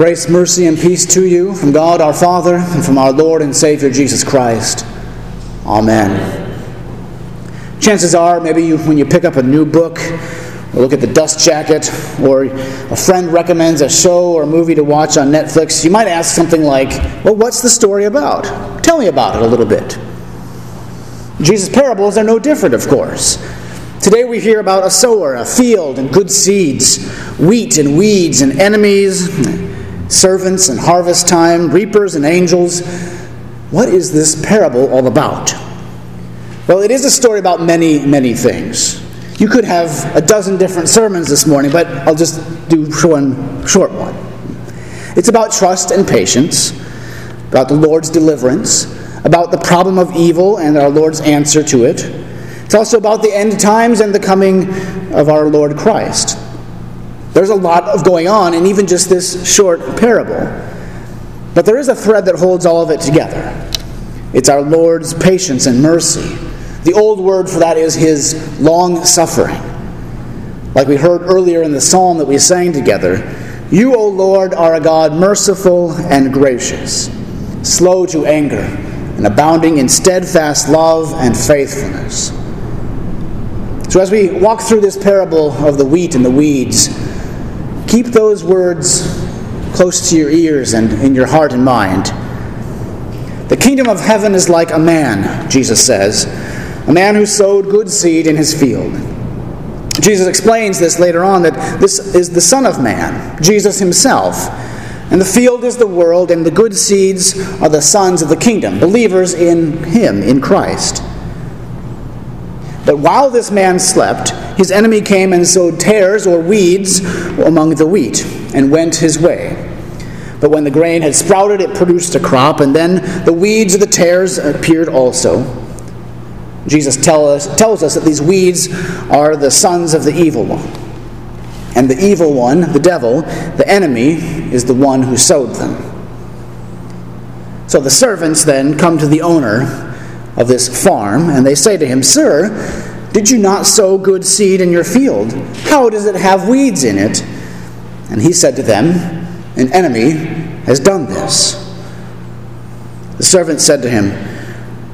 Grace, mercy, and peace to you from God our Father and from our Lord and Savior Jesus Christ. Amen. Chances are, maybe you, when you pick up a new book, or look at the dust jacket, or a friend recommends a show or a movie to watch on Netflix, you might ask something like, Well, what's the story about? Tell me about it a little bit. Jesus' parables are no different, of course. Today we hear about a sower, a field, and good seeds, wheat and weeds, and enemies, servants and harvest time, reapers and angels. What is this parable all about? Well, it is a story about many, many things. You could have a dozen different sermons this morning, but I'll just do one short one. It's about trust and patience, about the Lord's deliverance, about the problem of evil and our Lord's answer to it. It's also about the end times and the coming of our Lord Christ. There's a lot of going on in even just this short parable. But there is a thread that holds all of it together. It's our Lord's patience and mercy. The old word for that is his long suffering. Like we heard earlier in the psalm that we sang together You, O Lord, are a God merciful and gracious, slow to anger, and abounding in steadfast love and faithfulness. So, as we walk through this parable of the wheat and the weeds, Keep those words close to your ears and in your heart and mind. The kingdom of heaven is like a man, Jesus says, a man who sowed good seed in his field. Jesus explains this later on that this is the Son of Man, Jesus himself. And the field is the world, and the good seeds are the sons of the kingdom, believers in him, in Christ. But while this man slept, his enemy came and sowed tares or weeds among the wheat and went his way. But when the grain had sprouted, it produced a crop, and then the weeds or the tares appeared also. Jesus tell us, tells us that these weeds are the sons of the evil one. And the evil one, the devil, the enemy, is the one who sowed them. So the servants then come to the owner of this farm, and they say to him, Sir, did you not sow good seed in your field? How does it have weeds in it? And he said to them, An enemy has done this. The servant said to him,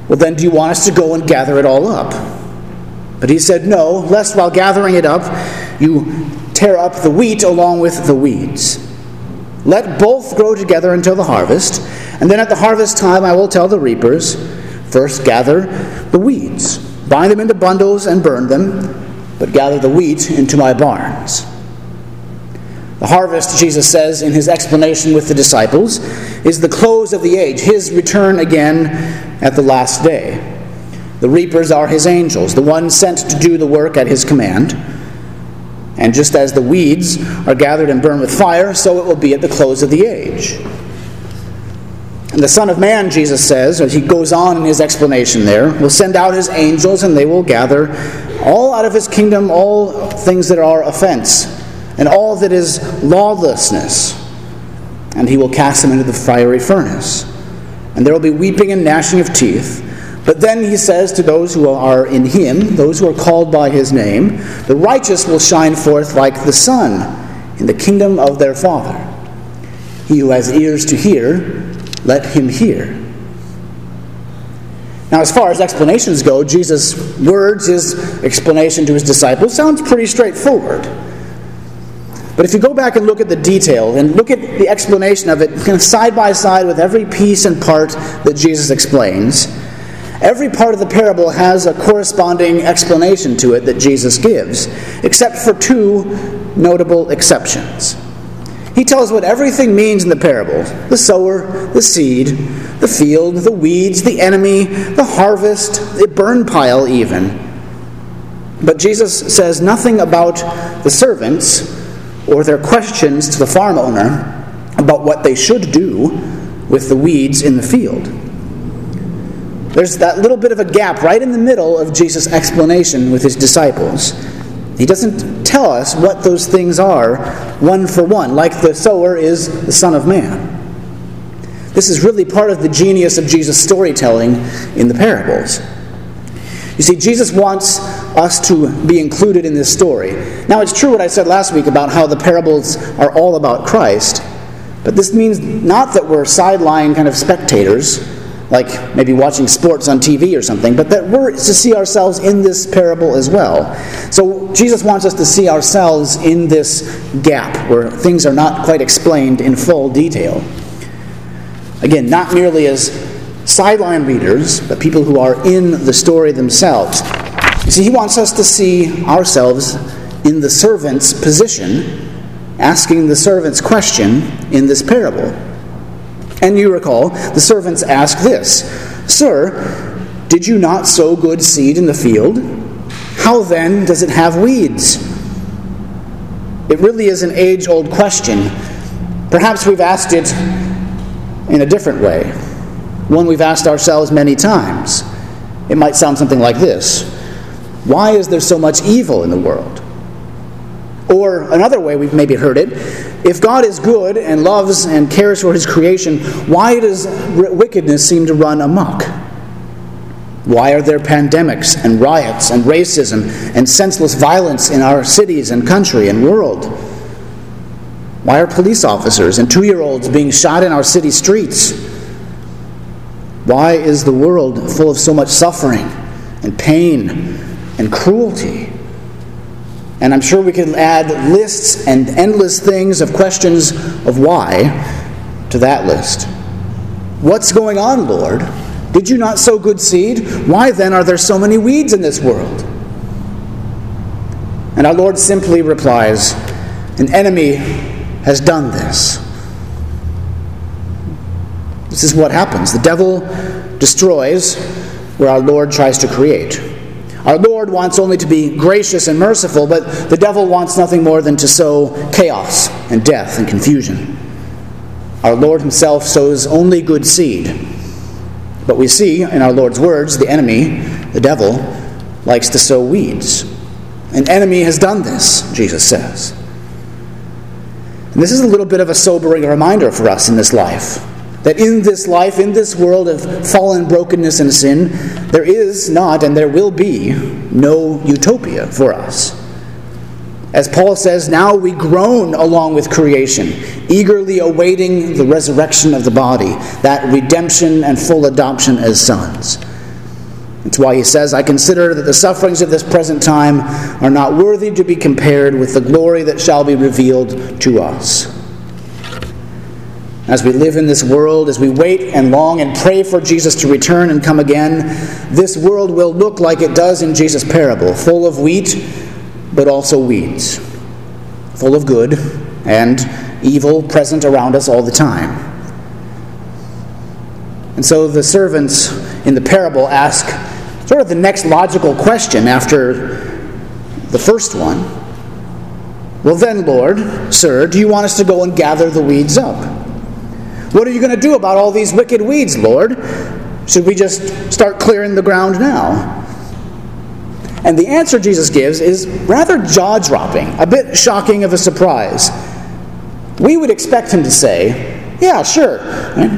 Well, then do you want us to go and gather it all up? But he said, No, lest while gathering it up, you tear up the wheat along with the weeds. Let both grow together until the harvest, and then at the harvest time I will tell the reapers, First, gather the weeds, bind them into bundles and burn them, but gather the wheat into my barns. The harvest, Jesus says in his explanation with the disciples, is the close of the age, his return again at the last day. The reapers are his angels, the ones sent to do the work at his command. And just as the weeds are gathered and burned with fire, so it will be at the close of the age. And the Son of Man, Jesus says, as he goes on in his explanation there, will send out his angels and they will gather all out of his kingdom all things that are offense and all that is lawlessness. And he will cast them into the fiery furnace. And there will be weeping and gnashing of teeth. But then he says to those who are in him, those who are called by his name, the righteous will shine forth like the sun in the kingdom of their Father. He who has ears to hear, let him hear. Now, as far as explanations go, Jesus' words, his explanation to his disciples, sounds pretty straightforward. But if you go back and look at the detail and look at the explanation of it kind of side by side with every piece and part that Jesus explains, every part of the parable has a corresponding explanation to it that Jesus gives, except for two notable exceptions. He tells what everything means in the parable the sower, the seed, the field, the weeds, the enemy, the harvest, the burn pile, even. But Jesus says nothing about the servants or their questions to the farm owner about what they should do with the weeds in the field. There's that little bit of a gap right in the middle of Jesus' explanation with his disciples. He doesn't tell us what those things are one for one, like the sower is the Son of Man. This is really part of the genius of Jesus' storytelling in the parables. You see, Jesus wants us to be included in this story. Now, it's true what I said last week about how the parables are all about Christ, But this means not that we're sideline kind of spectators, like maybe watching sports on TV or something, but that we're to see ourselves in this parable as well. So Jesus wants us to see ourselves in this gap where things are not quite explained in full detail. Again, not merely as sideline readers, but people who are in the story themselves. You see, he wants us to see ourselves in the servant's position, asking the servant's question in this parable. And you recall, the servants ask this Sir, did you not sow good seed in the field? How then does it have weeds? It really is an age old question. Perhaps we've asked it in a different way, one we've asked ourselves many times. It might sound something like this Why is there so much evil in the world? Or another way we've maybe heard it if God is good and loves and cares for his creation, why does wickedness seem to run amok? Why are there pandemics and riots and racism and senseless violence in our cities and country and world? Why are police officers and two year olds being shot in our city streets? Why is the world full of so much suffering and pain and cruelty? And I'm sure we could add lists and endless things of questions of why to that list. What's going on, Lord? Did you not sow good seed? Why then are there so many weeds in this world? And our Lord simply replies, An enemy has done this. This is what happens. The devil destroys where our Lord tries to create. Our Lord wants only to be gracious and merciful, but the devil wants nothing more than to sow chaos and death and confusion. Our Lord himself sows only good seed. But we see in our Lord's words, the enemy, the devil, likes to sow weeds. An enemy has done this, Jesus says. And this is a little bit of a sobering reminder for us in this life. That in this life, in this world of fallen brokenness and sin, there is not and there will be no utopia for us. As Paul says, now we groan along with creation, eagerly awaiting the resurrection of the body, that redemption and full adoption as sons. That's why he says, I consider that the sufferings of this present time are not worthy to be compared with the glory that shall be revealed to us as we live in this world, as we wait and long and pray for Jesus to return and come again, this world will look like it does in Jesus' parable, full of wheat, but also weeds, full of good and evil present around us all the time. And so the servants in the parable ask sort of the next logical question after the first one. Well, then, Lord, sir, do you want us to go and gather the weeds up? What are you going to do about all these wicked weeds, Lord? Should we just start clearing the ground now? And the answer Jesus gives is rather jaw dropping, a bit shocking of a surprise. We would expect him to say, Yeah, sure,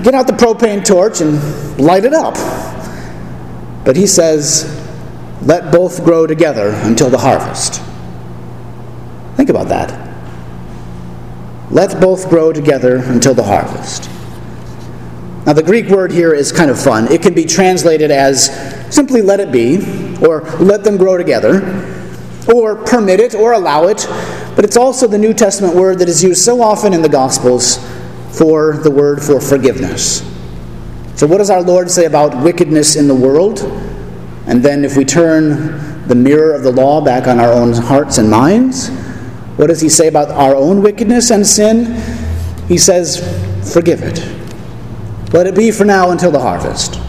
get out the propane torch and light it up. But he says, Let both grow together until the harvest. Think about that. Let both grow together until the harvest. Now, the Greek word here is kind of fun. It can be translated as simply let it be, or let them grow together, or permit it, or allow it. But it's also the New Testament word that is used so often in the Gospels for the word for forgiveness. So, what does our Lord say about wickedness in the world? And then, if we turn the mirror of the law back on our own hearts and minds, what does he say about our own wickedness and sin? He says, Forgive it. Let it be for now until the harvest.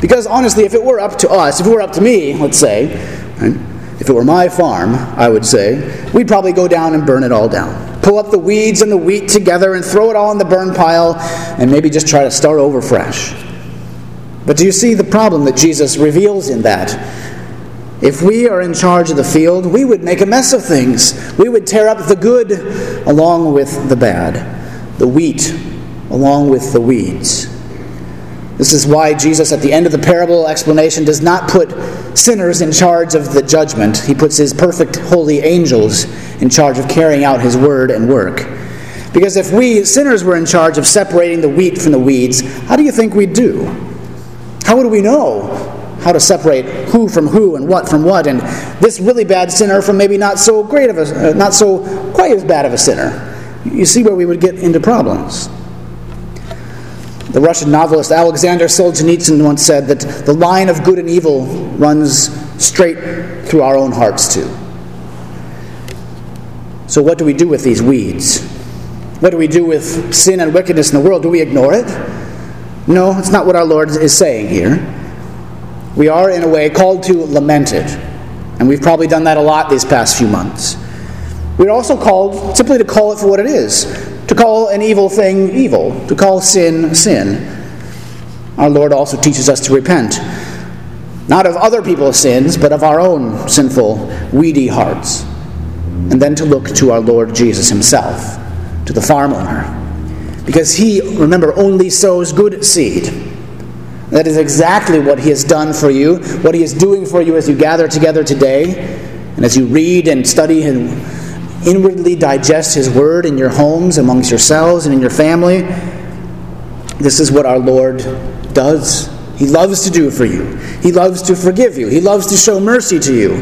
Because honestly, if it were up to us, if it were up to me, let's say, right, if it were my farm, I would say, we'd probably go down and burn it all down. Pull up the weeds and the wheat together and throw it all in the burn pile and maybe just try to start over fresh. But do you see the problem that Jesus reveals in that? If we are in charge of the field, we would make a mess of things. We would tear up the good along with the bad, the wheat along with the weeds. This is why Jesus, at the end of the parable explanation, does not put sinners in charge of the judgment. He puts his perfect holy angels in charge of carrying out his word and work. Because if we sinners were in charge of separating the wheat from the weeds, how do you think we'd do? How would we know how to separate who from who and what from what, and this really bad sinner from maybe not so great of a, uh, not so quite as bad of a sinner? You see where we would get into problems. The Russian novelist Alexander Solzhenitsyn once said that the line of good and evil runs straight through our own hearts, too. So, what do we do with these weeds? What do we do with sin and wickedness in the world? Do we ignore it? No, it's not what our Lord is saying here. We are, in a way, called to lament it. And we've probably done that a lot these past few months. We're also called simply to call it for what it is to call an evil thing evil, to call sin sin. Our Lord also teaches us to repent, not of other people's sins, but of our own sinful, weedy hearts, and then to look to our Lord Jesus Himself, to the farm owner. Because He, remember, only sows good seed. That is exactly what He has done for you, what He is doing for you as you gather together today, and as you read and study and inwardly digest His Word in your homes, amongst yourselves, and in your family. This is what our Lord does. He loves to do for you. He loves to forgive you. He loves to show mercy to you.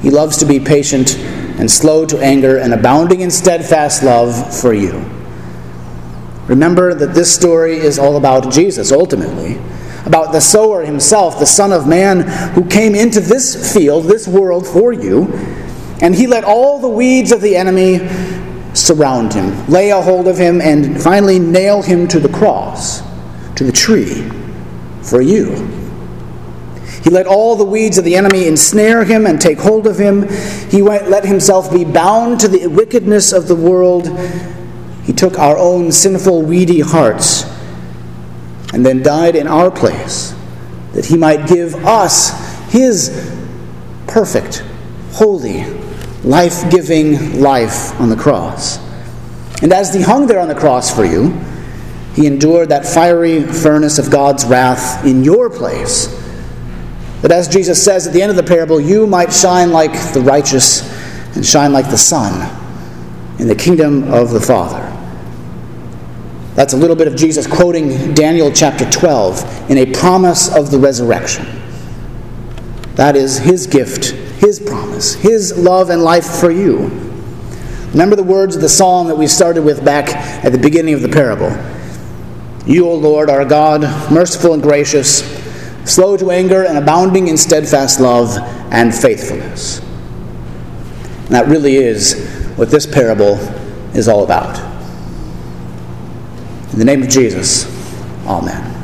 He loves to be patient and slow to anger and abounding in steadfast love for you. Remember that this story is all about Jesus ultimately, about the sower himself, the Son of Man, who came into this field, this world for you and he let all the weeds of the enemy surround him, lay a hold of him, and finally nail him to the cross, to the tree, for you. He let all the weeds of the enemy ensnare him and take hold of him. He let himself be bound to the wickedness of the world. He took our own sinful, weedy hearts and then died in our place that he might give us his perfect, holy, life giving life on the cross. And as he hung there on the cross for you, he endured that fiery furnace of God's wrath in your place. That as Jesus says at the end of the parable, you might shine like the righteous and shine like the sun in the kingdom of the Father. That's a little bit of Jesus quoting Daniel chapter 12 in a promise of the resurrection. That is his gift his promise, His love and life for you. Remember the words of the psalm that we started with back at the beginning of the parable. You, O Lord, are God, merciful and gracious, slow to anger and abounding in steadfast love and faithfulness. And that really is what this parable is all about. In the name of Jesus, Amen.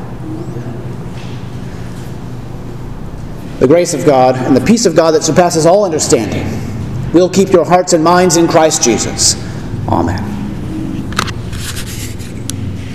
The grace of God, and the peace of God that surpasses all understanding will keep your hearts and minds in Christ Jesus. Amen.